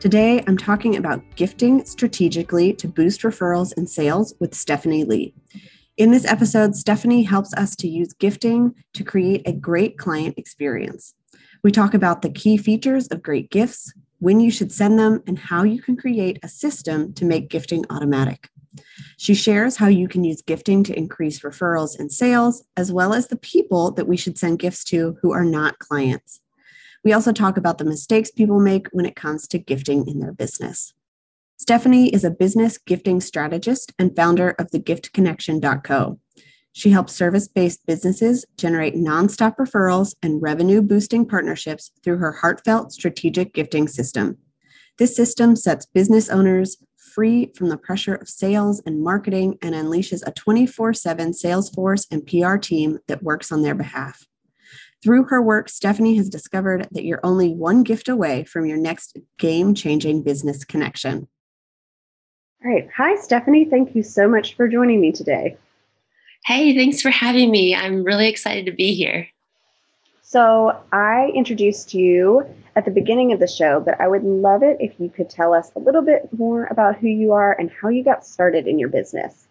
Today, I'm talking about gifting strategically to boost referrals and sales with Stephanie Lee. In this episode, Stephanie helps us to use gifting to create a great client experience. We talk about the key features of great gifts, when you should send them, and how you can create a system to make gifting automatic. She shares how you can use gifting to increase referrals and sales, as well as the people that we should send gifts to who are not clients. We also talk about the mistakes people make when it comes to gifting in their business. Stephanie is a business gifting strategist and founder of the giftconnection.co. She helps service based businesses generate nonstop referrals and revenue boosting partnerships through her heartfelt strategic gifting system. This system sets business owners free from the pressure of sales and marketing and unleashes a 24 7 sales force and PR team that works on their behalf. Through her work, Stephanie has discovered that you're only one gift away from your next game changing business connection. All right. Hi, Stephanie. Thank you so much for joining me today. Hey, thanks for having me. I'm really excited to be here. So, I introduced you at the beginning of the show, but I would love it if you could tell us a little bit more about who you are and how you got started in your business.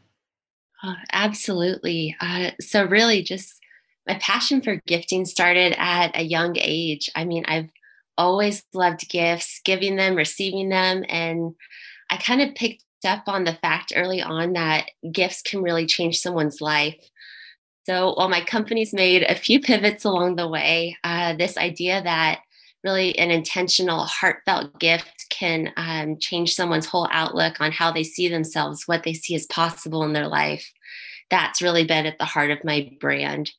Oh, absolutely. Uh, so, really, just my passion for gifting started at a young age. I mean, I've always loved gifts, giving them, receiving them. And I kind of picked up on the fact early on that gifts can really change someone's life. So while my company's made a few pivots along the way, uh, this idea that really an intentional, heartfelt gift can um, change someone's whole outlook on how they see themselves, what they see as possible in their life, that's really been at the heart of my brand.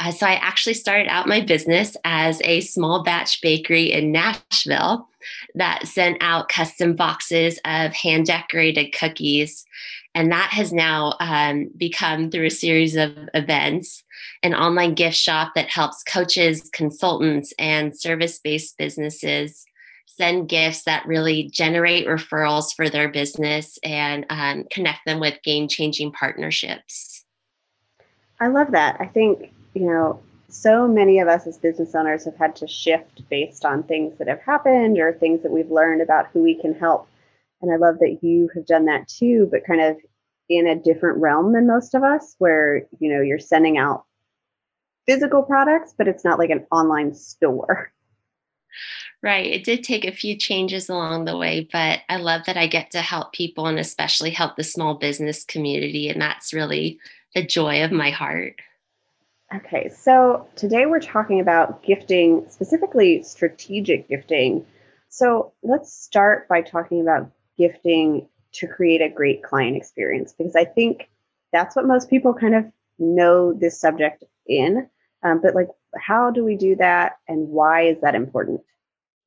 Uh, so I actually started out my business as a small batch bakery in Nashville that sent out custom boxes of hand decorated cookies. And that has now um, become, through a series of events, an online gift shop that helps coaches, consultants, and service based businesses send gifts that really generate referrals for their business and um, connect them with game changing partnerships. I love that. I think you know, so many of us as business owners have had to shift based on things that have happened or things that we've learned about who we can help. And I love that you have done that too, but kind of in a different realm than most of us, where, you know, you're sending out physical products, but it's not like an online store. Right. It did take a few changes along the way, but I love that I get to help people and especially help the small business community. And that's really the joy of my heart. Okay, so today we're talking about gifting, specifically strategic gifting. So let's start by talking about gifting to create a great client experience because I think that's what most people kind of know this subject in. Um, but like, how do we do that and why is that important?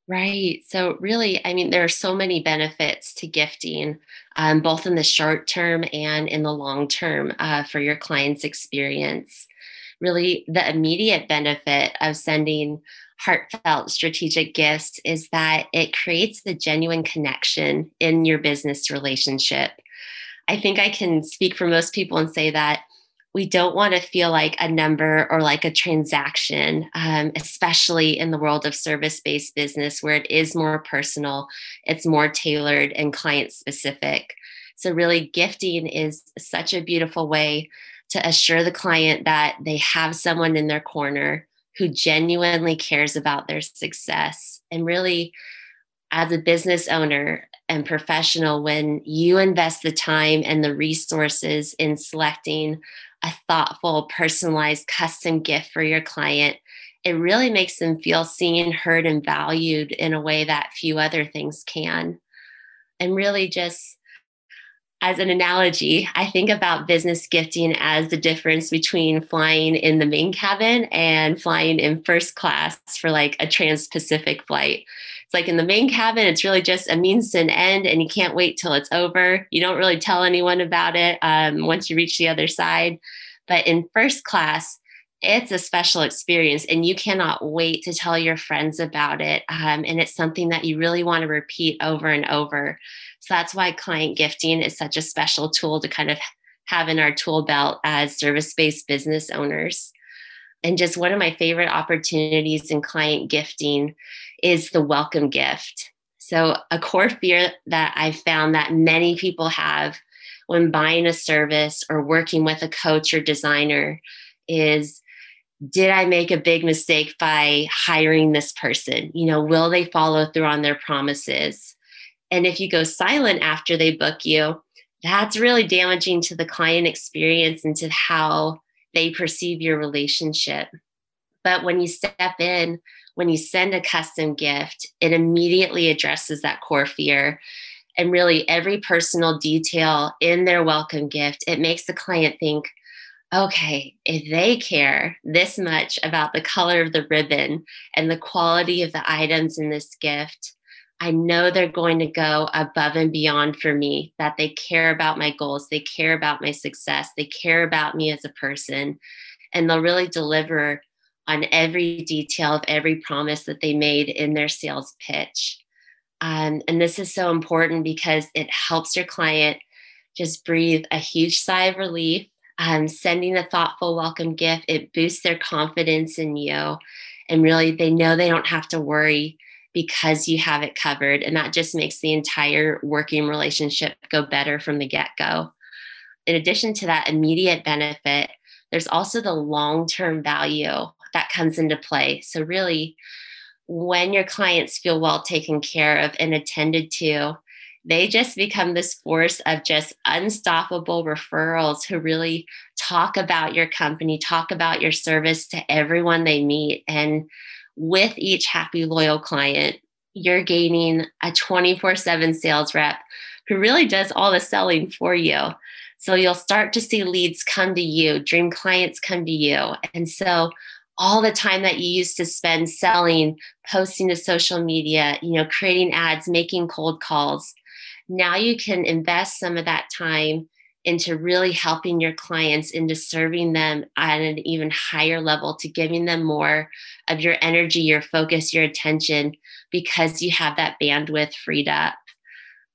Right. So, really, I mean, there are so many benefits to gifting, um, both in the short term and in the long term uh, for your client's experience really the immediate benefit of sending heartfelt strategic gifts is that it creates a genuine connection in your business relationship. I think I can speak for most people and say that we don't want to feel like a number or like a transaction, um, especially in the world of service based business where it is more personal, it's more tailored and client specific. So, really, gifting is such a beautiful way to assure the client that they have someone in their corner who genuinely cares about their success. And really, as a business owner and professional, when you invest the time and the resources in selecting a thoughtful, personalized, custom gift for your client, it really makes them feel seen, heard, and valued in a way that few other things can. And really just as an analogy, I think about business gifting as the difference between flying in the main cabin and flying in first class for like a trans Pacific flight. It's like in the main cabin, it's really just a means to an end, and you can't wait till it's over. You don't really tell anyone about it um, once you reach the other side. But in first class, it's a special experience, and you cannot wait to tell your friends about it. Um, and it's something that you really want to repeat over and over. So that's why client gifting is such a special tool to kind of have in our tool belt as service based business owners. And just one of my favorite opportunities in client gifting is the welcome gift. So, a core fear that I've found that many people have when buying a service or working with a coach or designer is did I make a big mistake by hiring this person? You know, will they follow through on their promises? And if you go silent after they book you, that's really damaging to the client experience and to how they perceive your relationship. But when you step in, when you send a custom gift, it immediately addresses that core fear. And really, every personal detail in their welcome gift, it makes the client think, okay, if they care this much about the color of the ribbon and the quality of the items in this gift, I know they're going to go above and beyond for me, that they care about my goals, they care about my success, they care about me as a person, and they'll really deliver on every detail of every promise that they made in their sales pitch. Um, and this is so important because it helps your client just breathe a huge sigh of relief. Um, sending a thoughtful welcome gift, it boosts their confidence in you. And really, they know they don't have to worry because you have it covered. And that just makes the entire working relationship go better from the get go. In addition to that immediate benefit, there's also the long term value that comes into play. So, really, when your clients feel well taken care of and attended to, they just become this force of just unstoppable referrals who really talk about your company, talk about your service to everyone they meet. And with each happy, loyal client, you're gaining a 24 7 sales rep who really does all the selling for you. So you'll start to see leads come to you, dream clients come to you. And so all the time that you used to spend selling, posting to social media, you know, creating ads, making cold calls, now you can invest some of that time into really helping your clients into serving them at an even higher level to giving them more of your energy your focus your attention because you have that bandwidth freed up.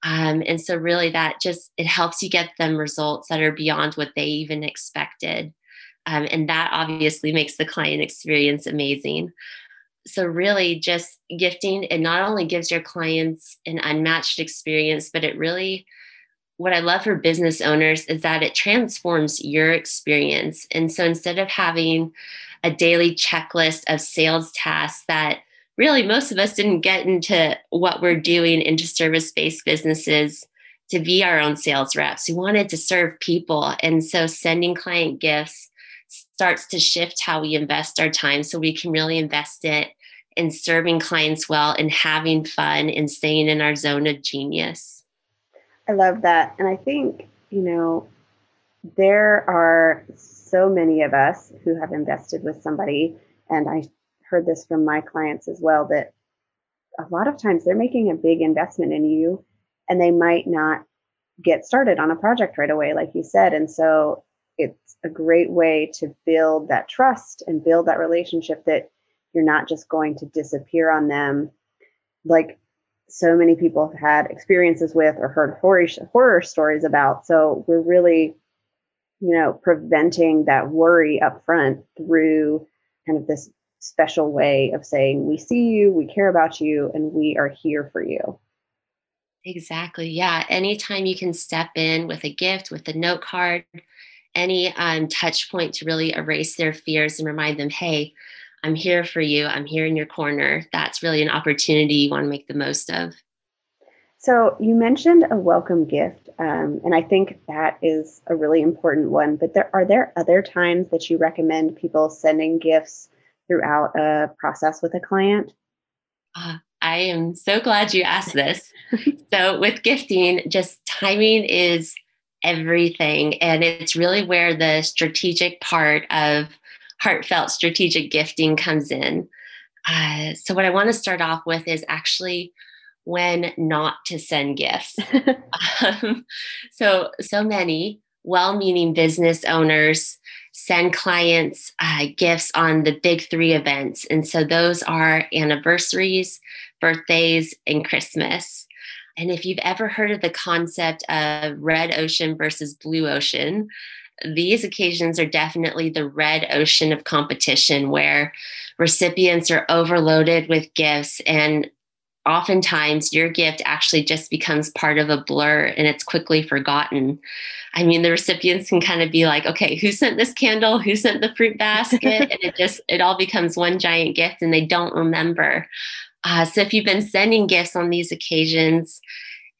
Um, and so really that just it helps you get them results that are beyond what they even expected. Um, and that obviously makes the client experience amazing. So really just gifting it not only gives your clients an unmatched experience but it really what I love for business owners is that it transforms your experience. And so instead of having a daily checklist of sales tasks that really most of us didn't get into what we're doing into service based businesses to be our own sales reps. We wanted to serve people. And so sending client gifts starts to shift how we invest our time so we can really invest it in serving clients well and having fun and staying in our zone of genius. I love that. And I think, you know, there are so many of us who have invested with somebody, and I heard this from my clients as well, that a lot of times they're making a big investment in you and they might not get started on a project right away, like you said. And so it's a great way to build that trust and build that relationship that you're not just going to disappear on them. Like so many people have had experiences with or heard horror, horror stories about. So we're really, you know, preventing that worry up front through kind of this special way of saying, we see you, we care about you, and we are here for you. Exactly. Yeah. Anytime you can step in with a gift, with a note card, any um, touch point to really erase their fears and remind them, hey, I'm here for you. I'm here in your corner. That's really an opportunity you want to make the most of. So, you mentioned a welcome gift, um, and I think that is a really important one. But there are there other times that you recommend people sending gifts throughout a process with a client? Uh, I am so glad you asked this. so, with gifting, just timing is everything, and it's really where the strategic part of heartfelt strategic gifting comes in. Uh, so, what I want to start off with is actually when not to send gifts. um, so, so many well meaning business owners send clients uh, gifts on the big three events. And so, those are anniversaries, birthdays, and Christmas. And if you've ever heard of the concept of red ocean versus blue ocean, these occasions are definitely the red ocean of competition where recipients are overloaded with gifts and oftentimes your gift actually just becomes part of a blur and it's quickly forgotten. I mean, the recipients can kind of be like, okay, who sent this candle? Who sent the fruit basket? and it just, it all becomes one giant gift and they don't remember. Uh, so if you've been sending gifts on these occasions,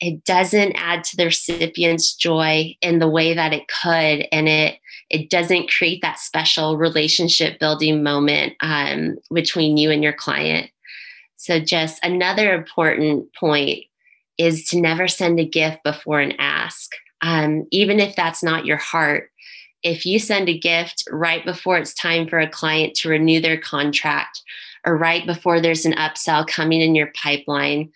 it doesn't add to the recipient's joy in the way that it could and it it doesn't create that special relationship building moment um, between you and your client. So just another important point is to never send a gift before an ask. Um, even if that's not your heart if you send a gift right before it's time for a client to renew their contract or right before there's an upsell coming in your pipeline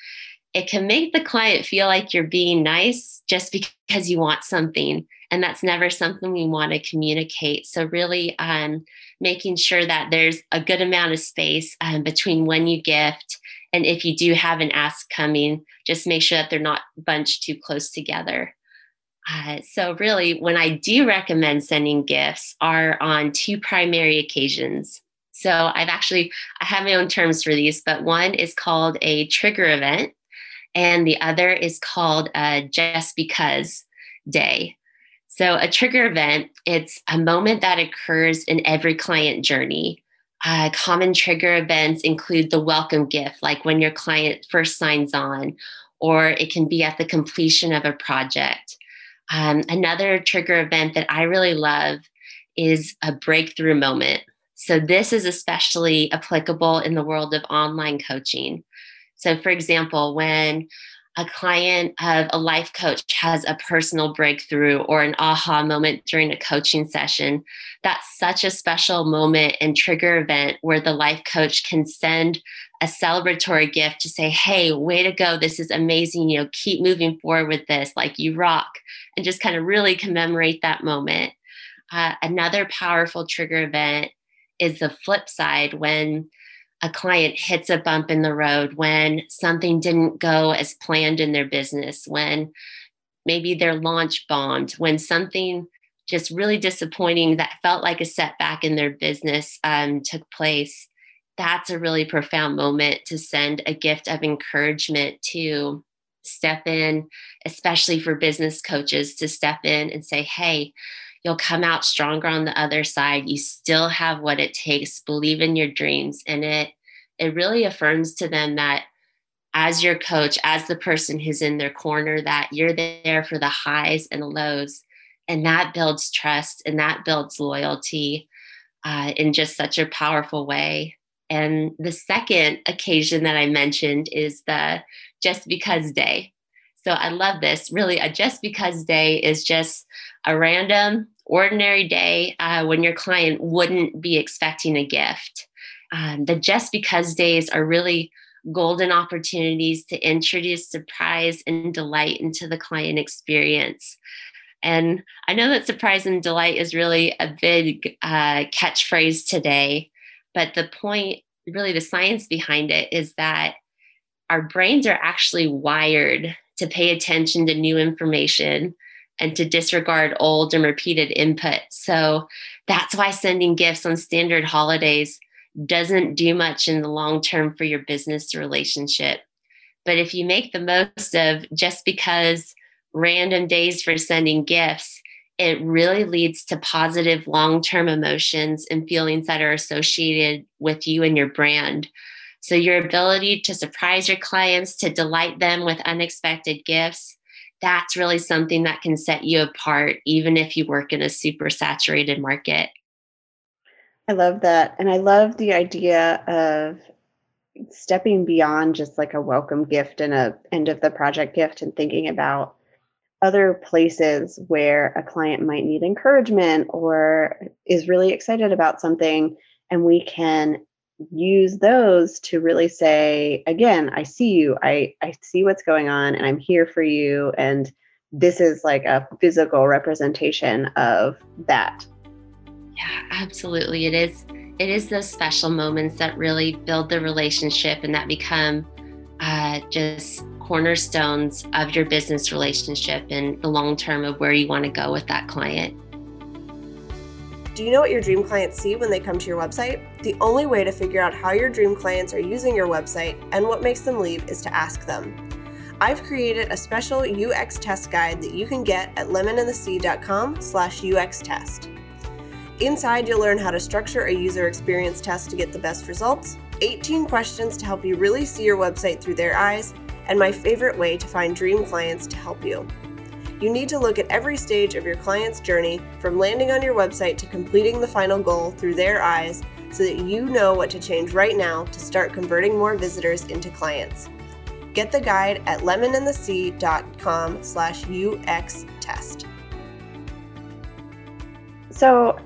it can make the client feel like you're being nice just because you want something. And that's never something we want to communicate. So, really um, making sure that there's a good amount of space um, between when you gift and if you do have an ask coming, just make sure that they're not bunched too close together. Uh, so, really, when I do recommend sending gifts, are on two primary occasions. So, I've actually I have my own terms for these, but one is called a trigger event, and the other is called a Just Because Day. So, a trigger event, it's a moment that occurs in every client journey. Uh, common trigger events include the welcome gift, like when your client first signs on, or it can be at the completion of a project. Um, another trigger event that I really love is a breakthrough moment. So, this is especially applicable in the world of online coaching. So, for example, when a client of a life coach has a personal breakthrough or an aha moment during a coaching session, that's such a special moment and trigger event where the life coach can send a celebratory gift to say, Hey, way to go. This is amazing. You know, keep moving forward with this. Like you rock, and just kind of really commemorate that moment. Uh, another powerful trigger event is the flip side when a client hits a bump in the road, when something didn't go as planned in their business, when maybe their launch bombed, when something just really disappointing that felt like a setback in their business um, took place, that's a really profound moment to send a gift of encouragement to step in, especially for business coaches to step in and say, hey, you'll come out stronger on the other side. You still have what it takes. Believe in your dreams. And it it really affirms to them that as your coach, as the person who's in their corner, that you're there for the highs and the lows. And that builds trust and that builds loyalty uh, in just such a powerful way. And the second occasion that I mentioned is the just because day. So I love this. Really, a just because day is just a random, ordinary day uh, when your client wouldn't be expecting a gift. Um, the just because days are really golden opportunities to introduce surprise and delight into the client experience. And I know that surprise and delight is really a big uh, catchphrase today, but the point, really, the science behind it is that our brains are actually wired to pay attention to new information and to disregard old and repeated input. So that's why sending gifts on standard holidays doesn't do much in the long term for your business relationship. But if you make the most of just because random days for sending gifts, it really leads to positive long term emotions and feelings that are associated with you and your brand. So, your ability to surprise your clients, to delight them with unexpected gifts, that's really something that can set you apart, even if you work in a super saturated market. I love that. And I love the idea of stepping beyond just like a welcome gift and a end of the project gift and thinking about other places where a client might need encouragement or is really excited about something and we can use those to really say, again, I see you, I, I see what's going on, and I'm here for you. And this is like a physical representation of that. Yeah, absolutely. It is. It is those special moments that really build the relationship and that become uh, just cornerstones of your business relationship and the long term of where you want to go with that client. Do you know what your dream clients see when they come to your website? The only way to figure out how your dream clients are using your website and what makes them leave is to ask them. I've created a special UX test guide that you can get at lemonandthesea.com slash UX test. Inside, you'll learn how to structure a user experience test to get the best results, 18 questions to help you really see your website through their eyes, and my favorite way to find dream clients to help you. You need to look at every stage of your client's journey from landing on your website to completing the final goal through their eyes so that you know what to change right now to start converting more visitors into clients. Get the guide at lemonandthesea.com slash UX test. So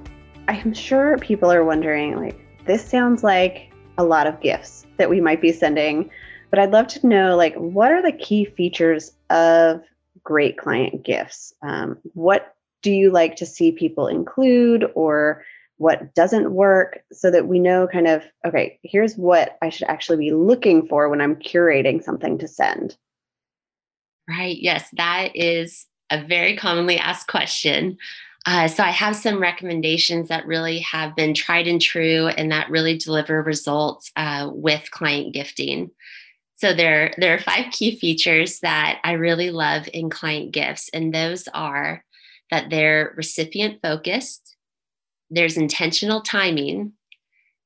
I'm sure people are wondering, like, this sounds like a lot of gifts that we might be sending, but I'd love to know, like, what are the key features of great client gifts? Um, what do you like to see people include or what doesn't work so that we know kind of, okay, here's what I should actually be looking for when I'm curating something to send? Right. Yes, that is a very commonly asked question. Uh, so I have some recommendations that really have been tried and true and that really deliver results uh, with client gifting. So there, there are five key features that I really love in client gifts, and those are that they're recipient focused, there's intentional timing,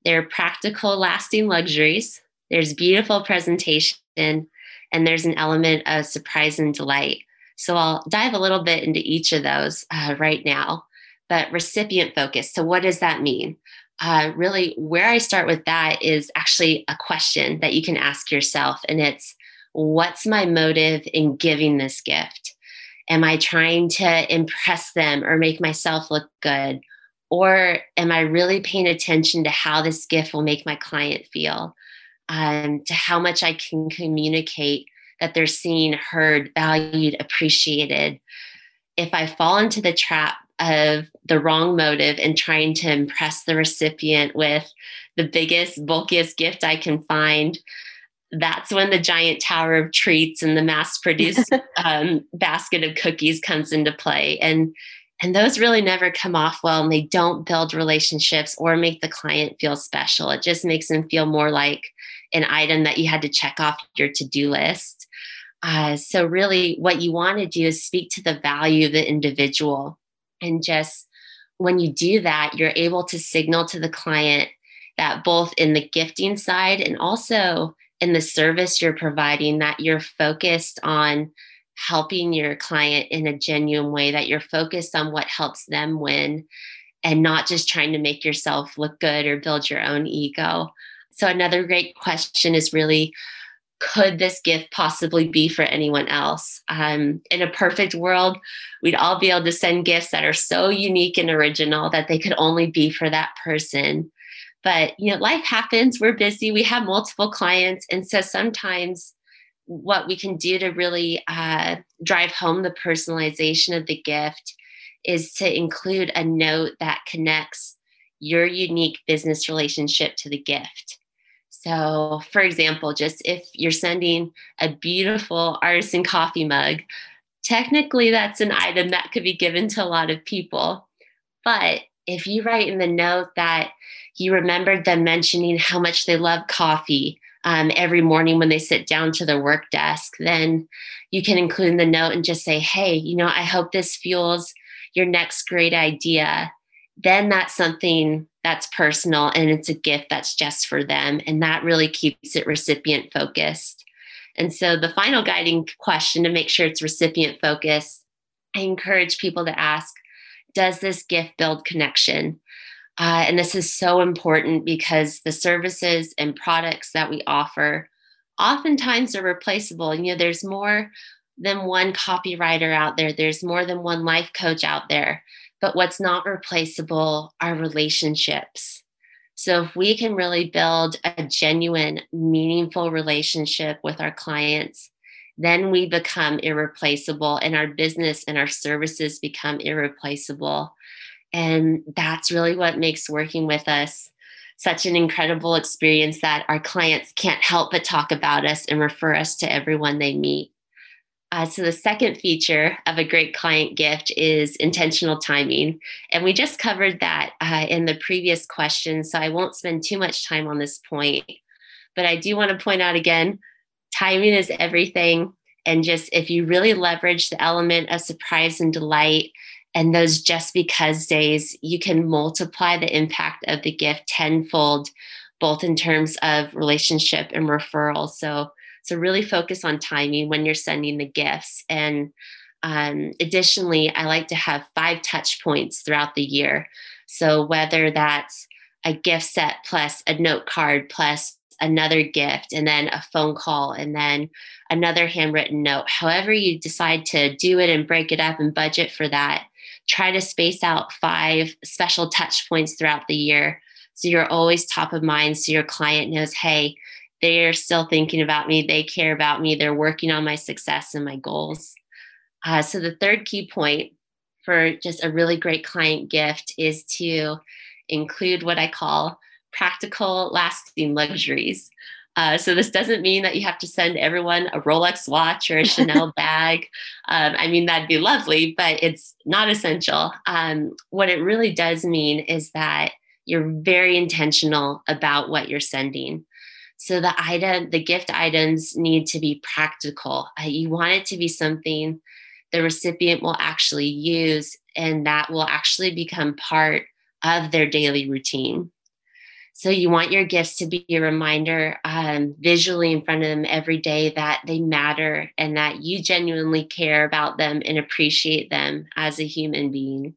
there are practical, lasting luxuries, there's beautiful presentation, and there's an element of surprise and delight. So I'll dive a little bit into each of those uh, right now. But recipient focus. So, what does that mean? Uh, really, where I start with that is actually a question that you can ask yourself. And it's, what's my motive in giving this gift? Am I trying to impress them or make myself look good? Or am I really paying attention to how this gift will make my client feel? Um, to how much I can communicate that they're seen, heard, valued, appreciated. If I fall into the trap of the wrong motive and trying to impress the recipient with the biggest, bulkiest gift I can find, that's when the giant tower of treats and the mass produced um, basket of cookies comes into play. And and those really never come off well and they don't build relationships or make the client feel special. It just makes them feel more like an item that you had to check off your to do list. Uh, so, really, what you want to do is speak to the value of the individual. And just when you do that, you're able to signal to the client that both in the gifting side and also in the service you're providing, that you're focused on helping your client in a genuine way, that you're focused on what helps them win and not just trying to make yourself look good or build your own ego. So, another great question is really could this gift possibly be for anyone else? Um, in a perfect world, we'd all be able to send gifts that are so unique and original that they could only be for that person. But you know, life happens. We're busy. We have multiple clients, and so sometimes what we can do to really uh, drive home the personalization of the gift is to include a note that connects your unique business relationship to the gift. So, for example, just if you're sending a beautiful artisan coffee mug, technically that's an item that could be given to a lot of people. But if you write in the note that you remembered them mentioning how much they love coffee um, every morning when they sit down to their work desk, then you can include in the note and just say, hey, you know, I hope this fuels your next great idea. Then that's something that's personal and it's a gift that's just for them. And that really keeps it recipient focused. And so, the final guiding question to make sure it's recipient focused, I encourage people to ask Does this gift build connection? Uh, and this is so important because the services and products that we offer oftentimes are replaceable. You know, there's more than one copywriter out there, there's more than one life coach out there. But what's not replaceable are relationships. So, if we can really build a genuine, meaningful relationship with our clients, then we become irreplaceable and our business and our services become irreplaceable. And that's really what makes working with us such an incredible experience that our clients can't help but talk about us and refer us to everyone they meet. Uh, so, the second feature of a great client gift is intentional timing. And we just covered that uh, in the previous question. So, I won't spend too much time on this point. But I do want to point out again timing is everything. And just if you really leverage the element of surprise and delight and those just because days, you can multiply the impact of the gift tenfold, both in terms of relationship and referral. So, so really focus on timing when you're sending the gifts. And um, additionally, I like to have five touch points throughout the year. So whether that's a gift set plus a note card plus another gift and then a phone call and then another handwritten note however you decide to do it and break it up and budget for that try to space out five special touch points throughout the year so you're always top of mind so your client knows hey they're still thinking about me. They care about me. They're working on my success and my goals. Uh, so, the third key point for just a really great client gift is to include what I call practical, lasting luxuries. Uh, so this doesn't mean that you have to send everyone a Rolex watch or a Chanel bag. Um, I mean, that'd be lovely, but it's not essential. Um, what it really does mean is that you're very intentional about what you're sending. So the item, the gift items need to be practical. Uh, you want it to be something the recipient will actually use and that will actually become part of their daily routine. So you want your gifts to be a reminder um, visually in front of them every day that they matter and that you genuinely care about them and appreciate them as a human being.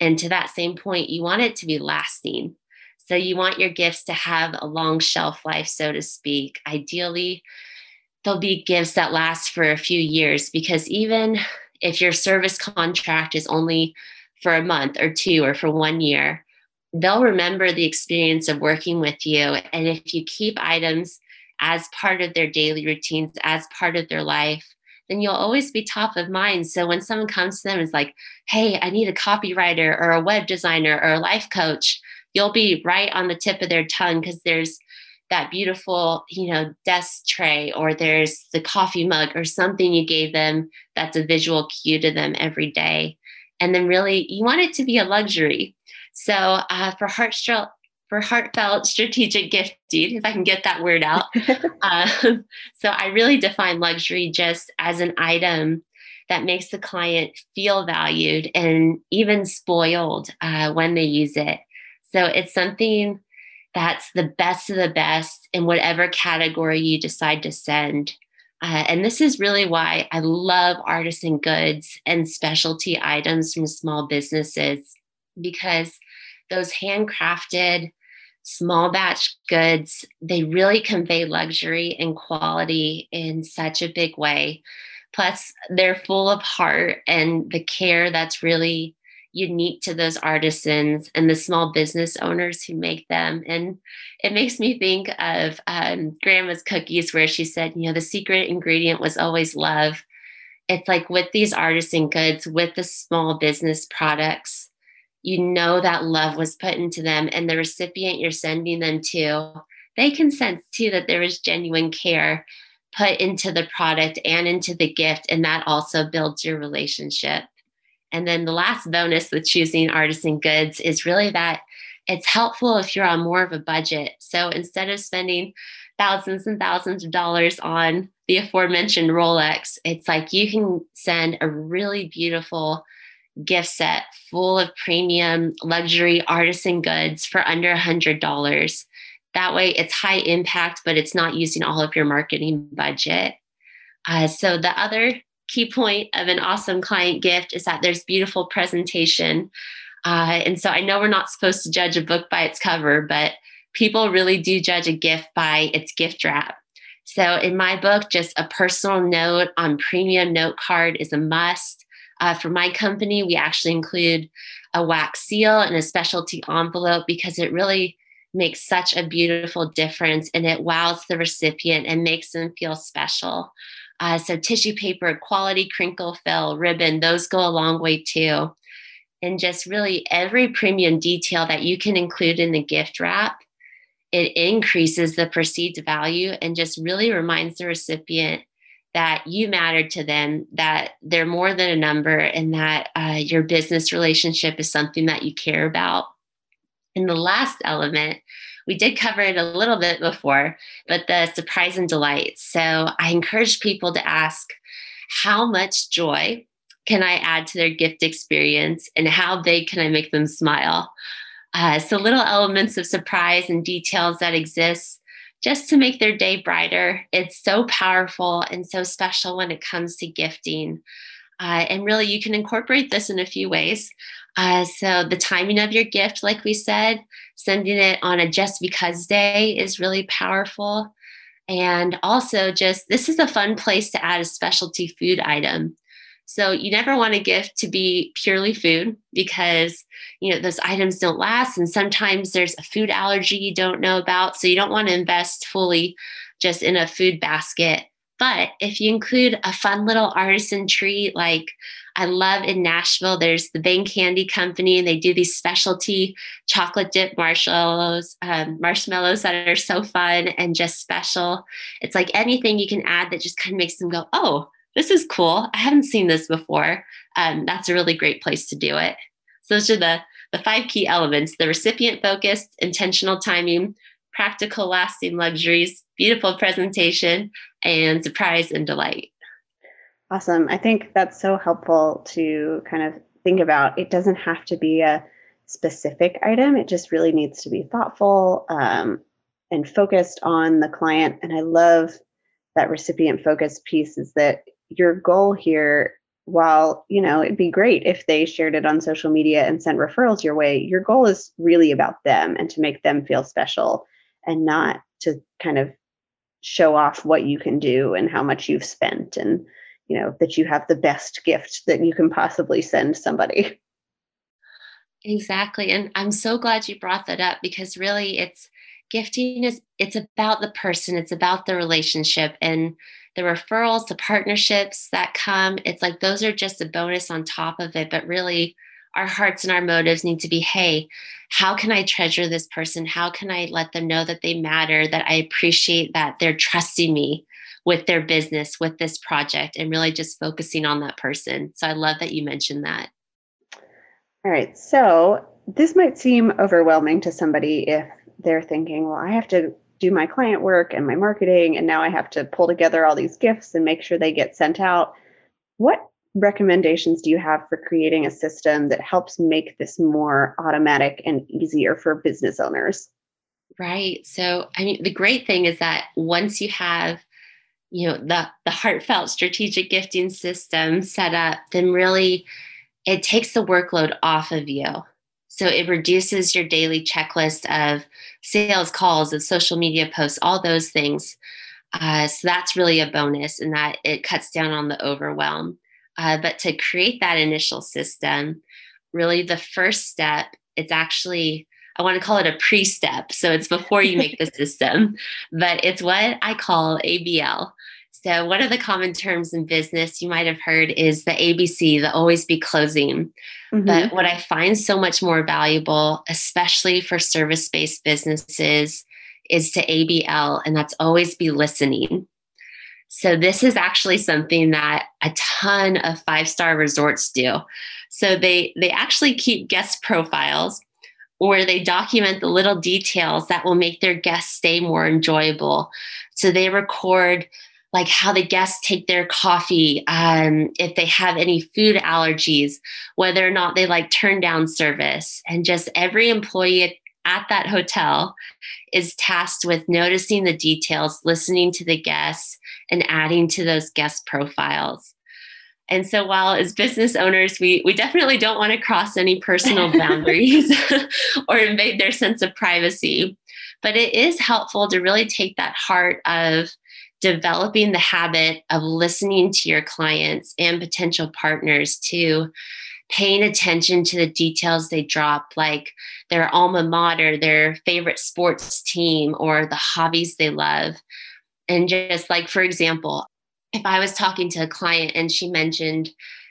And to that same point, you want it to be lasting. So you want your gifts to have a long shelf life, so to speak. Ideally, there'll be gifts that last for a few years because even if your service contract is only for a month or two or for one year, they'll remember the experience of working with you. And if you keep items as part of their daily routines, as part of their life, then you'll always be top of mind. So when someone comes to them and is like, hey, I need a copywriter or a web designer or a life coach, you'll be right on the tip of their tongue because there's that beautiful, you know, desk tray or there's the coffee mug or something you gave them that's a visual cue to them every day. And then really, you want it to be a luxury. So uh, for heartfelt, for heartfelt strategic gifting, if I can get that word out. um, so I really define luxury just as an item that makes the client feel valued and even spoiled uh, when they use it. So it's something that's the best of the best in whatever category you decide to send. Uh, and this is really why I love artisan goods and specialty items from small businesses because those handcrafted small batch goods, they really convey luxury and quality in such a big way. Plus, they're full of heart and the care that's really unique to those artisans and the small business owners who make them. And it makes me think of um, grandma's cookies, where she said, you know, the secret ingredient was always love. It's like with these artisan goods, with the small business products, you know that love was put into them, and the recipient you're sending them to, they can sense too that there is genuine care put into the product and into the gift, and that also builds your relationship. And then the last bonus with choosing artisan goods is really that it's helpful if you're on more of a budget. So instead of spending thousands and thousands of dollars on the aforementioned Rolex, it's like you can send a really beautiful gift set full of premium luxury artisan goods for under a $100. That way it's high impact, but it's not using all of your marketing budget. Uh, so the other key point of an awesome client gift is that there's beautiful presentation. Uh, and so I know we're not supposed to judge a book by its cover, but people really do judge a gift by its gift wrap. So in my book, just a personal note on premium note card is a must. Uh, for my company, we actually include a wax seal and a specialty envelope because it really makes such a beautiful difference and it wows the recipient and makes them feel special. Uh, so, tissue paper, quality crinkle fill, ribbon, those go a long way too. And just really every premium detail that you can include in the gift wrap, it increases the perceived value and just really reminds the recipient that you matter to them, that they're more than a number, and that uh, your business relationship is something that you care about. And the last element, we did cover it a little bit before, but the surprise and delight. So I encourage people to ask, how much joy can I add to their gift experience and how big can I make them smile? Uh, so little elements of surprise and details that exist just to make their day brighter. It's so powerful and so special when it comes to gifting. Uh, and really, you can incorporate this in a few ways. Uh, so, the timing of your gift, like we said, sending it on a just because day is really powerful. And also, just this is a fun place to add a specialty food item. So, you never want a gift to be purely food because, you know, those items don't last. And sometimes there's a food allergy you don't know about. So, you don't want to invest fully just in a food basket. But if you include a fun little artisan treat like I love in Nashville, there's the Bang Candy Company, and they do these specialty chocolate dip marshmallows, um, marshmallows that are so fun and just special. It's like anything you can add that just kind of makes them go, oh, this is cool. I haven't seen this before. Um, that's a really great place to do it. So those are the, the five key elements the recipient focused, intentional timing, practical, lasting luxuries, beautiful presentation, and surprise and delight. Awesome. I think that's so helpful to kind of think about. It doesn't have to be a specific item, it just really needs to be thoughtful um, and focused on the client. And I love that recipient focus piece is that your goal here while you know it'd be great if they shared it on social media and sent referrals your way your goal is really about them and to make them feel special and not to kind of show off what you can do and how much you've spent and you know that you have the best gift that you can possibly send somebody. Exactly and i'm so glad you brought that up because really it's gifting is it's about the person it's about the relationship and the referrals the partnerships that come it's like those are just a bonus on top of it but really our hearts and our motives need to be hey how can i treasure this person? How can i let them know that they matter that i appreciate that they're trusting me with their business with this project and really just focusing on that person. So i love that you mentioned that. All right so this might seem overwhelming to somebody if they're thinking well i have to do my client work and my marketing and now i have to pull together all these gifts and make sure they get sent out. What recommendations do you have for creating a system that helps make this more automatic and easier for business owners? Right. So i mean the great thing is that once you have you know the the heartfelt strategic gifting system set up then really it takes the workload off of you. So it reduces your daily checklist of sales calls of social media posts all those things. Uh, so that's really a bonus in that it cuts down on the overwhelm uh, but to create that initial system really the first step it's actually I want to call it a pre step. So it's before you make the system, but it's what I call ABL. So, one of the common terms in business you might have heard is the ABC, the always be closing. Mm-hmm. But what I find so much more valuable, especially for service based businesses, is to ABL, and that's always be listening. So, this is actually something that a ton of five star resorts do. So, they, they actually keep guest profiles or they document the little details that will make their guest stay more enjoyable. So, they record like how the guests take their coffee, um, if they have any food allergies, whether or not they like turn down service. And just every employee at that hotel is tasked with noticing the details, listening to the guests, and adding to those guest profiles. And so while as business owners, we, we definitely don't want to cross any personal boundaries or invade their sense of privacy, but it is helpful to really take that heart of developing the habit of listening to your clients and potential partners to paying attention to the details they drop, like their alma mater, their favorite sports team, or the hobbies they love. And just like, for example, if I was talking to a client and she mentioned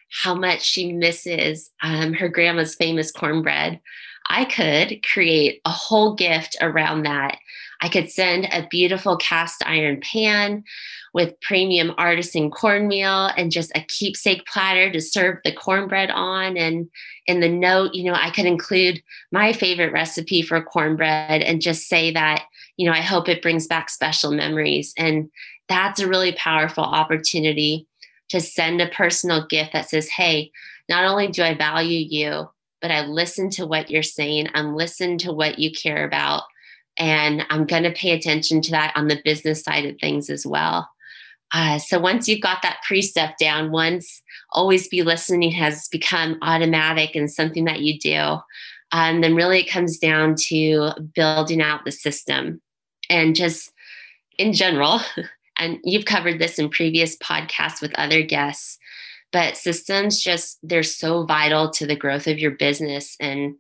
how much she misses um, her grandma's famous cornbread, I could create a whole gift around that. I could send a beautiful cast iron pan with premium artisan cornmeal and just a keepsake platter to serve the cornbread on. And in the note, you know, I could include my favorite recipe for cornbread and just say that, you know, I hope it brings back special memories. And that's a really powerful opportunity to send a personal gift that says, hey, not only do I value you, but I listen to what you're saying. I'm listening to what you care about. And I'm going to pay attention to that on the business side of things as well. Uh, so once you've got that precept down, once always be listening has become automatic and something that you do, um, then really it comes down to building out the system and just in general. And you've covered this in previous podcasts with other guests, but systems just they're so vital to the growth of your business. And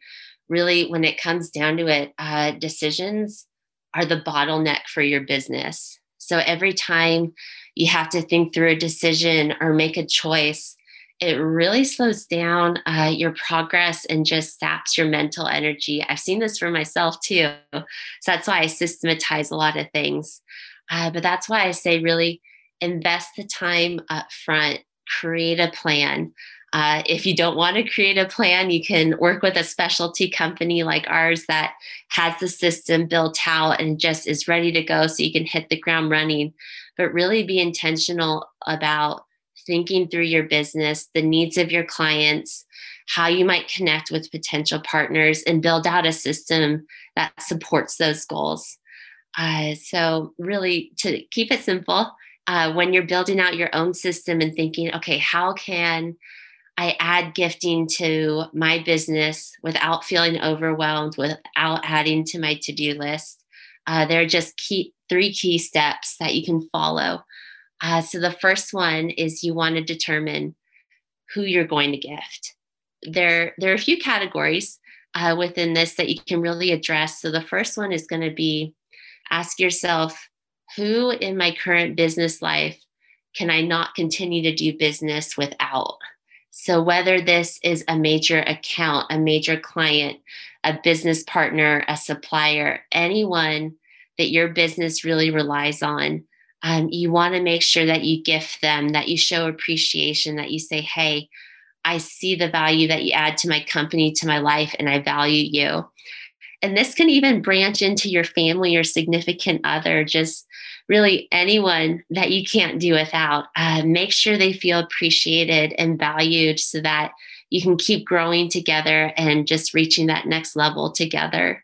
really, when it comes down to it, uh, decisions are the bottleneck for your business. So every time you have to think through a decision or make a choice, it really slows down uh, your progress and just saps your mental energy. I've seen this for myself too. So that's why I systematize a lot of things. Uh, but that's why I say really invest the time up front, create a plan. Uh, if you don't want to create a plan, you can work with a specialty company like ours that has the system built out and just is ready to go so you can hit the ground running. But really be intentional about thinking through your business, the needs of your clients, how you might connect with potential partners, and build out a system that supports those goals. Uh, so, really, to keep it simple, uh, when you're building out your own system and thinking, okay, how can I add gifting to my business without feeling overwhelmed, without adding to my to do list? Uh, there are just key, three key steps that you can follow. Uh, so, the first one is you want to determine who you're going to gift. There, there are a few categories uh, within this that you can really address. So, the first one is going to be ask yourself, who in my current business life can I not continue to do business without? So, whether this is a major account, a major client, a business partner, a supplier, anyone that your business really relies on, um, you want to make sure that you gift them, that you show appreciation, that you say, hey, I see the value that you add to my company, to my life, and I value you. And this can even branch into your family or significant other, just really anyone that you can't do without. Uh, make sure they feel appreciated and valued so that you can keep growing together and just reaching that next level together.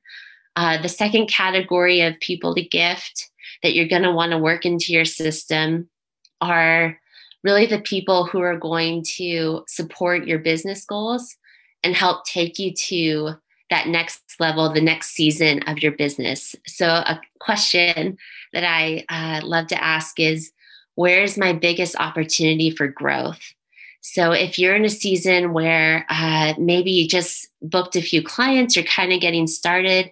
Uh, the second category of people to gift that you're going to want to work into your system are really the people who are going to support your business goals and help take you to that next level, the next season of your business. So, a question that I uh, love to ask is where's my biggest opportunity for growth? So, if you're in a season where uh, maybe you just booked a few clients, you're kind of getting started,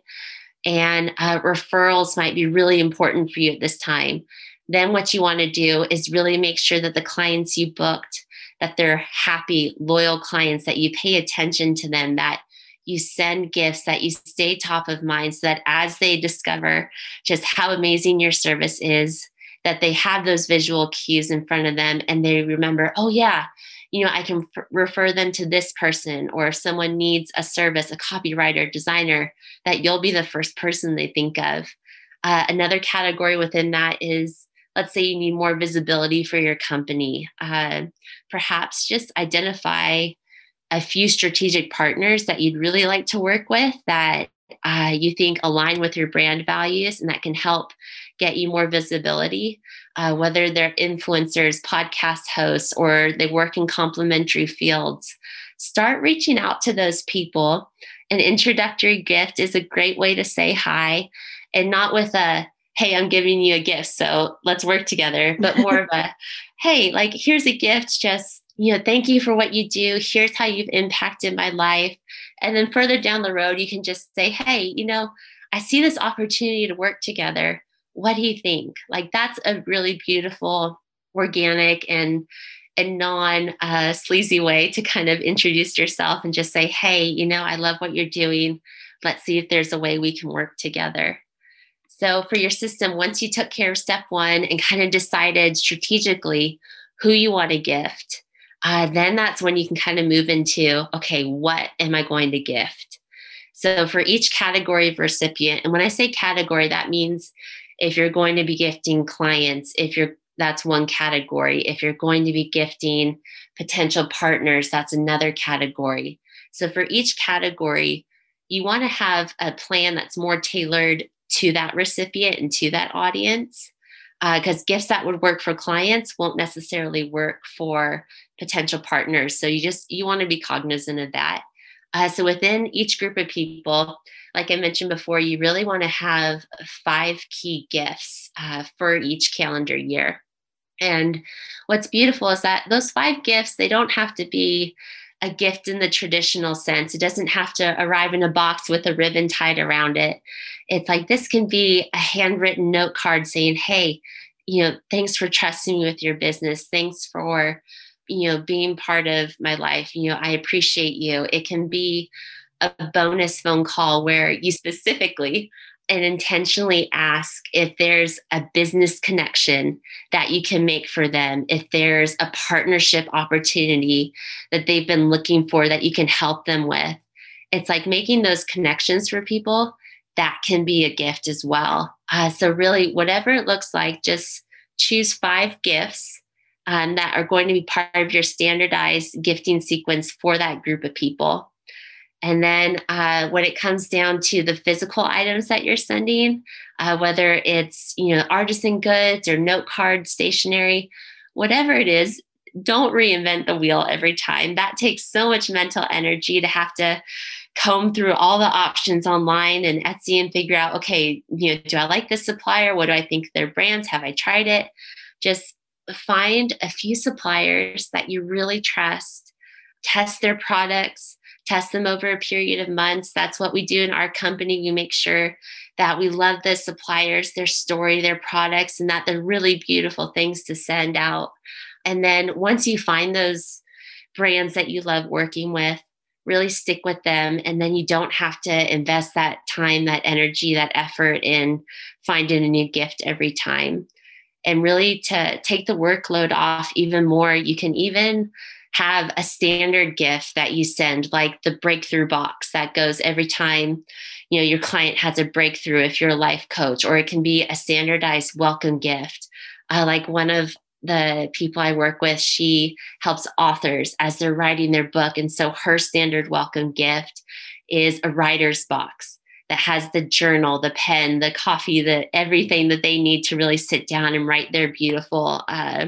and uh, referrals might be really important for you at this time, then what you want to do is really make sure that the clients you booked that they're happy, loyal clients, that you pay attention to them, that you send gifts, that you stay top of mind so that as they discover just how amazing your service is, that they have those visual cues in front of them and they remember, oh, yeah, you know, I can f- refer them to this person, or if someone needs a service, a copywriter, designer, that you'll be the first person they think of. Uh, another category within that is let's say you need more visibility for your company. Uh, perhaps just identify a few strategic partners that you'd really like to work with that uh, you think align with your brand values and that can help get you more visibility, uh, whether they're influencers, podcast hosts, or they work in complementary fields. Start reaching out to those people. An introductory gift is a great way to say hi and not with a, hey, I'm giving you a gift, so let's work together, but more of a, hey, like, here's a gift, just you know, thank you for what you do. Here's how you've impacted my life. And then further down the road, you can just say, hey, you know, I see this opportunity to work together. What do you think? Like that's a really beautiful, organic, and and non uh, sleazy way to kind of introduce yourself and just say, hey, you know, I love what you're doing. Let's see if there's a way we can work together. So, for your system, once you took care of step one and kind of decided strategically who you want to gift, uh, then that's when you can kind of move into okay, what am I going to gift? So, for each category of recipient, and when I say category, that means if you're going to be gifting clients, if you're that's one category. If you're going to be gifting potential partners, that's another category. So for each category, you want to have a plan that's more tailored to that recipient and to that audience. Because uh, gifts that would work for clients won't necessarily work for potential partners. So you just you want to be cognizant of that. Uh, so within each group of people, like I mentioned before, you really want to have five key gifts uh, for each calendar year. And what's beautiful is that those five gifts, they don't have to be a gift in the traditional sense. It doesn't have to arrive in a box with a ribbon tied around it. It's like this can be a handwritten note card saying, hey, you know, thanks for trusting me with your business. Thanks for, you know, being part of my life. You know, I appreciate you. It can be a bonus phone call where you specifically and intentionally ask if there's a business connection that you can make for them, if there's a partnership opportunity that they've been looking for that you can help them with. It's like making those connections for people that can be a gift as well. Uh, so, really, whatever it looks like, just choose five gifts um, that are going to be part of your standardized gifting sequence for that group of people. And then uh, when it comes down to the physical items that you're sending, uh, whether it's you know artisan goods or note card, stationery, whatever it is, don't reinvent the wheel every time. That takes so much mental energy to have to comb through all the options online and Etsy and figure out, okay, you know, do I like this supplier? What do I think their brands? Have I tried it? Just find a few suppliers that you really trust, test their products test them over a period of months. That's what we do in our company. We make sure that we love the suppliers, their story, their products, and that they're really beautiful things to send out. And then once you find those brands that you love working with, really stick with them. And then you don't have to invest that time, that energy, that effort in finding a new gift every time. And really to take the workload off even more, you can even have a standard gift that you send, like the breakthrough box that goes every time you know your client has a breakthrough if you're a life coach, or it can be a standardized welcome gift. Uh, like one of the people I work with, she helps authors as they're writing their book. And so her standard welcome gift is a writer's box that has the journal, the pen, the coffee, the everything that they need to really sit down and write their beautiful uh,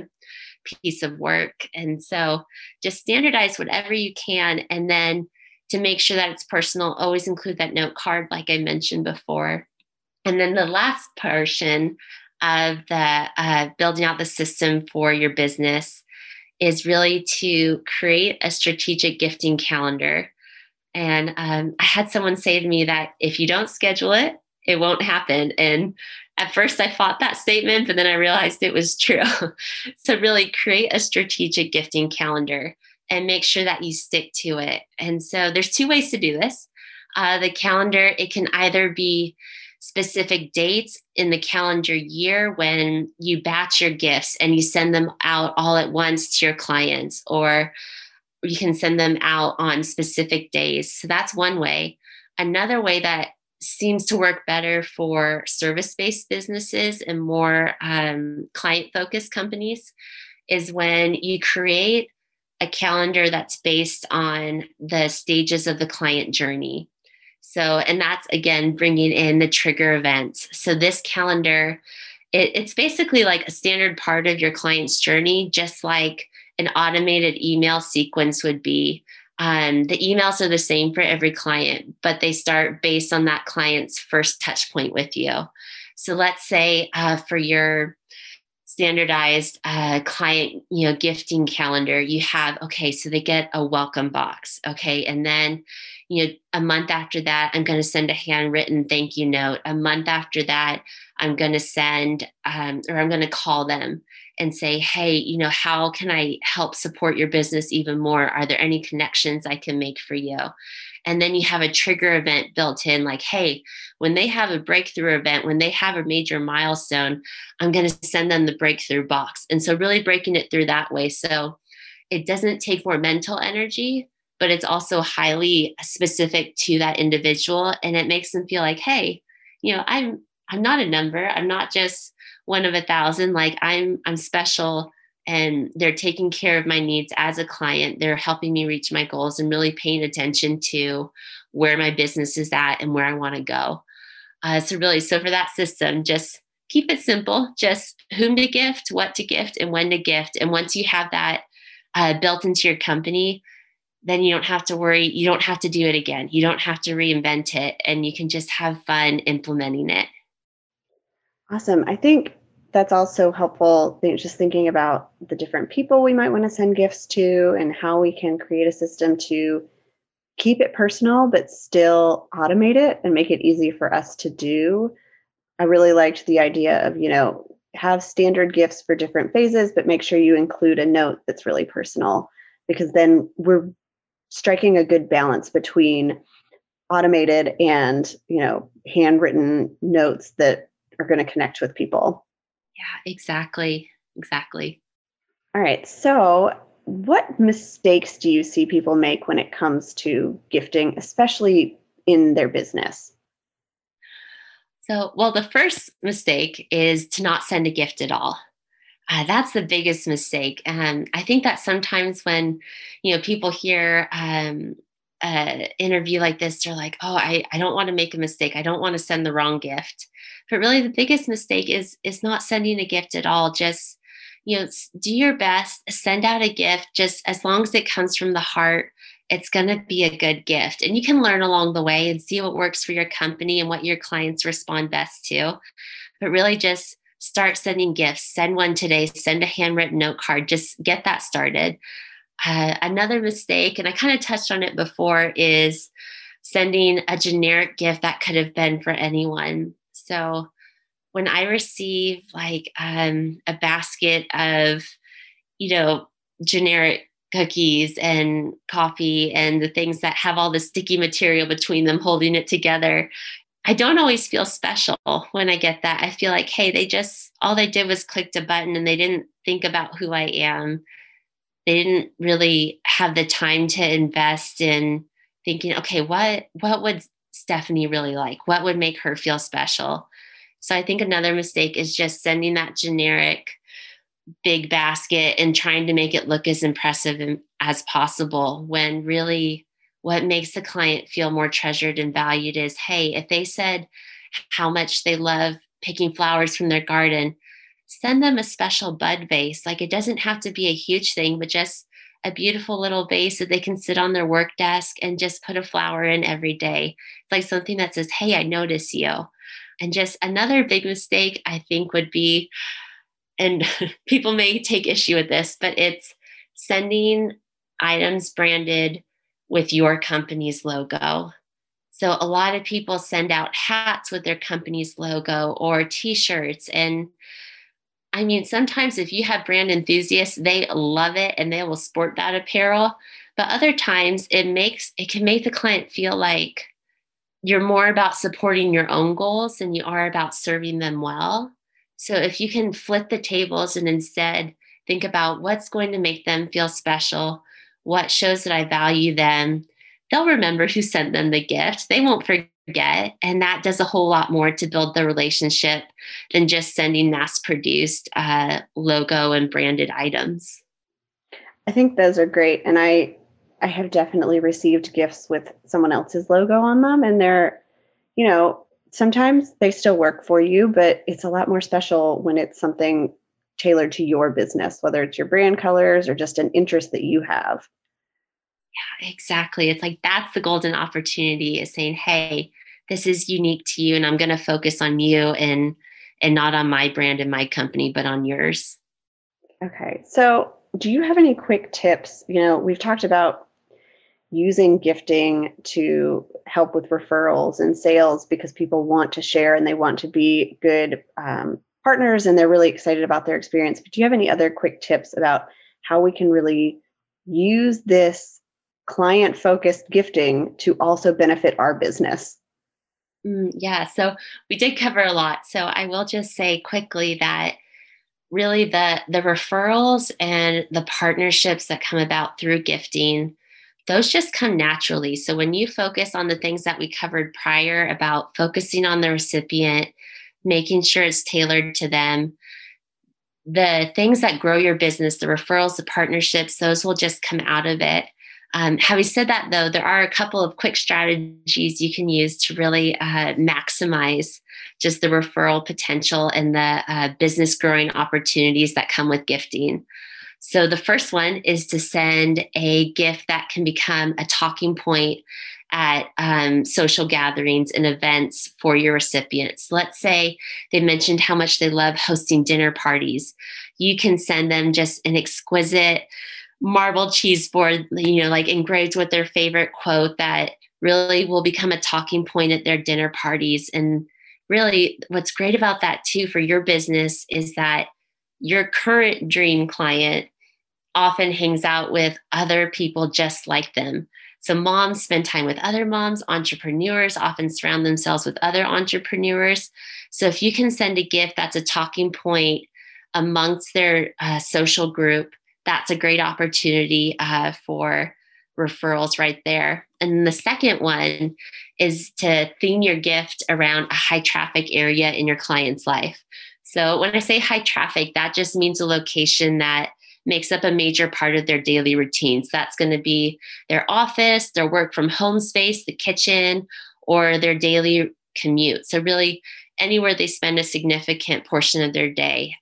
piece of work. And so just standardize whatever you can. And then to make sure that it's personal, always include that note card, like I mentioned before. And then the last portion of the uh, building out the system for your business is really to create a strategic gifting calendar. And um, I had someone say to me that if you don't schedule it, it won't happen. And at first I fought that statement, but then I realized it was true. so, really create a strategic gifting calendar and make sure that you stick to it. And so, there's two ways to do this. Uh, the calendar, it can either be specific dates in the calendar year when you batch your gifts and you send them out all at once to your clients, or you can send them out on specific days. So, that's one way. Another way that seems to work better for service based businesses and more um, client focused companies is when you create a calendar that's based on the stages of the client journey. So, and that's again bringing in the trigger events. So, this calendar, it, it's basically like a standard part of your client's journey, just like an automated email sequence would be um, the emails are the same for every client, but they start based on that client's first touch point with you. So let's say uh, for your standardized uh, client you know gifting calendar you have okay so they get a welcome box okay? And then you know a month after that i'm going to send a handwritten thank you note. A month after that i'm going to send um, or i'm going to call them and say, hey, you know, how can I help support your business even more? Are there any connections I can make for you? And then you have a trigger event built in, like, hey, when they have a breakthrough event, when they have a major milestone, I'm going to send them the breakthrough box. And so, really breaking it through that way. So, it doesn't take more mental energy, but it's also highly specific to that individual. And it makes them feel like, hey, you know, I'm I'm not a number. I'm not just one of a thousand like i'm i'm special and they're taking care of my needs as a client. They're helping me reach my goals and really paying attention to where my business is at and where i want to go. Uh, so really so for that system just keep it simple. Just whom to gift what to gift and when to gift. And once you have that uh, built into your company then you don't have to worry. You don't have to do it again. You don't have to reinvent it and you can just have fun implementing it. Awesome. I think that's also helpful just thinking about the different people we might want to send gifts to and how we can create a system to keep it personal but still automate it and make it easy for us to do. I really liked the idea of you know have standard gifts for different phases but make sure you include a note that's really personal because then we're striking a good balance between automated and you know handwritten notes that are going to connect with people yeah, exactly. Exactly. All right. So, what mistakes do you see people make when it comes to gifting, especially in their business? So, well, the first mistake is to not send a gift at all. Uh, that's the biggest mistake. And I think that sometimes when, you know, people hear um, an interview like this, they're like, oh, I, I don't want to make a mistake. I don't want to send the wrong gift. But really the biggest mistake is is not sending a gift at all just you know do your best send out a gift just as long as it comes from the heart it's going to be a good gift. And you can learn along the way and see what works for your company and what your clients respond best to. But really just start sending gifts. Send one today send a handwritten note card just get that started uh, another mistake and i kind of touched on it before is sending a generic gift that could have been for anyone so when I receive like um, a basket of, you know, generic cookies and coffee and the things that have all the sticky material between them holding it together, I don't always feel special when I get that. I feel like, hey, they just, all they did was clicked a button and they didn't think about who I am. They didn't really have the time to invest in thinking, okay, what, what would Stephanie really like? What would make her feel special? So I think another mistake is just sending that generic big basket and trying to make it look as impressive as possible when really what makes the client feel more treasured and valued is hey, if they said how much they love picking flowers from their garden, send them a special bud vase. Like it doesn't have to be a huge thing, but just a beautiful little vase that they can sit on their work desk and just put a flower in every day. It's like something that says, Hey, I notice you. And just another big mistake, I think, would be, and people may take issue with this, but it's sending items branded with your company's logo. So a lot of people send out hats with their company's logo or t shirts. And I mean, sometimes if you have brand enthusiasts, they love it and they will sport that apparel. But other times it makes it can make the client feel like you're more about supporting your own goals than you are about serving them well. So if you can flip the tables and instead think about what's going to make them feel special, what shows that I value them, they'll remember who sent them the gift. They won't forget. And that does a whole lot more to build the relationship than just sending mass produced uh, logo and branded items. I think those are great. And I, I have definitely received gifts with someone else's logo on them, and they're, you know, sometimes they still work for you, but it's a lot more special when it's something tailored to your business, whether it's your brand colors or just an interest that you have. Yeah, exactly. It's like that's the golden opportunity is saying, hey, this is unique to you, and I'm going to focus on you and and not on my brand and my company, but on yours. Okay. So, do you have any quick tips? You know, we've talked about using gifting to help with referrals and sales because people want to share and they want to be good um, partners and they're really excited about their experience. But do you have any other quick tips about how we can really use this client focused gifting to also benefit our business? Mm, yeah, so we did cover a lot. So I will just say quickly that really the the referrals and the partnerships that come about through gifting those just come naturally. So when you focus on the things that we covered prior about focusing on the recipient, making sure it's tailored to them, the things that grow your business, the referrals, the partnerships, those will just come out of it. Um, having said that, though, there are a couple of quick strategies you can use to really uh, maximize just the referral potential and the uh, business growing opportunities that come with gifting. So the first one is to send a gift that can become a talking point at um, social gatherings and events for your recipients. Let's say they mentioned how much they love hosting dinner parties. You can send them just an exquisite marble cheese board, you know, like engraved with their favorite quote that really will become a talking point at their dinner parties. And really, what's great about that too for your business is that your current dream client often hangs out with other people just like them. So, moms spend time with other moms, entrepreneurs often surround themselves with other entrepreneurs. So, if you can send a gift that's a talking point amongst their uh, social group, that's a great opportunity uh, for referrals right there. And the second one is to theme your gift around a high traffic area in your client's life. So when I say high traffic, that just means a location that makes up a major part of their daily routines. That's going to be their office, their work from home space, the kitchen, or their daily commute. So, really, anywhere they spend a significant portion of their day.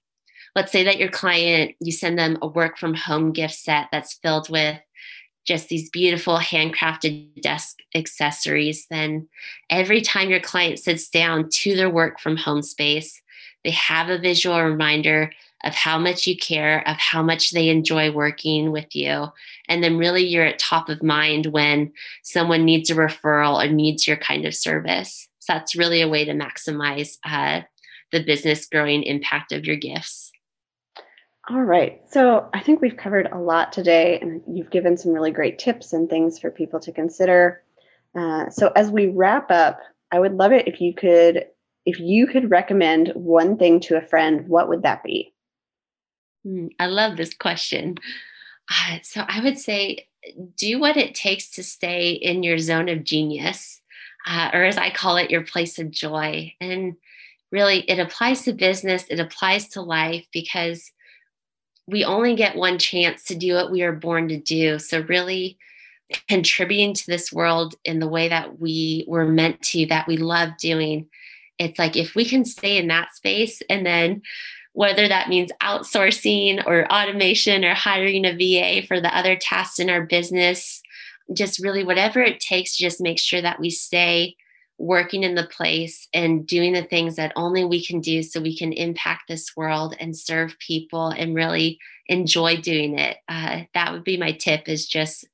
Let's say that your client, you send them a work from home gift set that's filled with just these beautiful handcrafted desk accessories, then every time your client sits down to their work from home space, they have a visual reminder of how much you care, of how much they enjoy working with you. And then really you're at top of mind when someone needs a referral or needs your kind of service. So that's really a way to maximize uh, the business growing impact of your gifts. All right. So I think we've covered a lot today, and you've given some really great tips and things for people to consider. Uh, so as we wrap up, I would love it if you could if you could recommend one thing to a friend, what would that be? Hmm, I love this question. Uh, so I would say do what it takes to stay in your zone of genius, uh, or as I call it, your place of joy. And really, it applies to business, it applies to life because we only get one chance to do what we are born to do. So, really, contributing to this world in the way that we were meant to, that we love doing, it's like if we can stay in that space and then whether that means outsourcing or automation or hiring a VA for the other tasks in our business, just really whatever it takes to just make sure that we stay working in the place and doing the things that only we can do so we can impact this world and serve people and really enjoy doing it. Uh, that would be my tip is just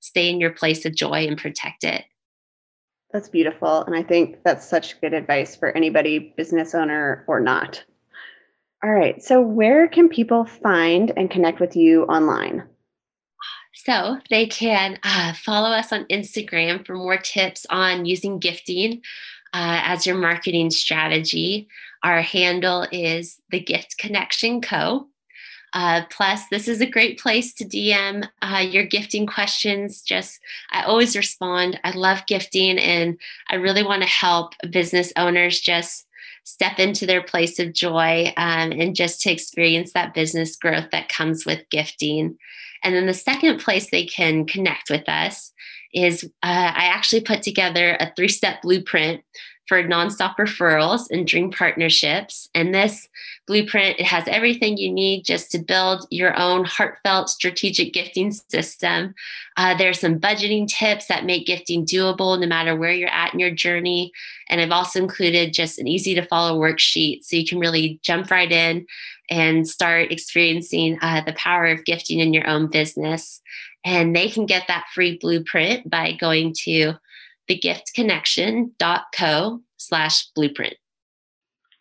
stay in your place of joy and protect it. That's beautiful. And I think that's such good advice for anybody, business owner or not. All right. So, where can people find and connect with you online? So, they can uh, follow us on Instagram for more tips on using gifting uh, as your marketing strategy. Our handle is the Gift Connection Co. Uh, plus, this is a great place to DM uh, your gifting questions. Just, I always respond. I love gifting and I really want to help business owners just step into their place of joy um, and just to experience that business growth that comes with gifting. And then the second place they can connect with us is uh, I actually put together a three step blueprint for nonstop referrals and dream partnerships. And this blueprint, it has everything you need just to build your own heartfelt strategic gifting system. Uh, there's some budgeting tips that make gifting doable no matter where you're at in your journey. And I've also included just an easy to follow worksheet so you can really jump right in and start experiencing uh, the power of gifting in your own business. And they can get that free blueprint by going to thegiftconnection.co slash blueprint.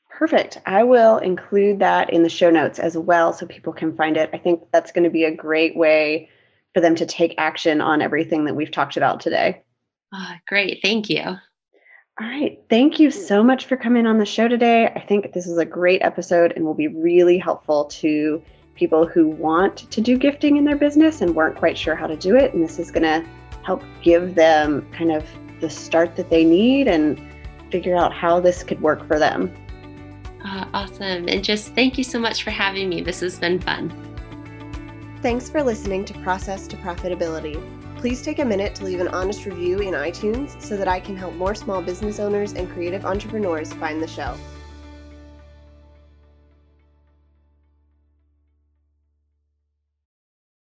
Perfect. I will include that in the show notes as well so people can find it. I think that's going to be a great way for them to take action on everything that we've talked about today. Oh, great. Thank you. All right. Thank you so much for coming on the show today. I think this is a great episode and will be really helpful to people who want to do gifting in their business and weren't quite sure how to do it. And this is going to help give them kind of the start that they need and figure out how this could work for them. Uh, awesome. And just thank you so much for having me. This has been fun. Thanks for listening to Process to Profitability. Please take a minute to leave an honest review in iTunes so that I can help more small business owners and creative entrepreneurs find the show.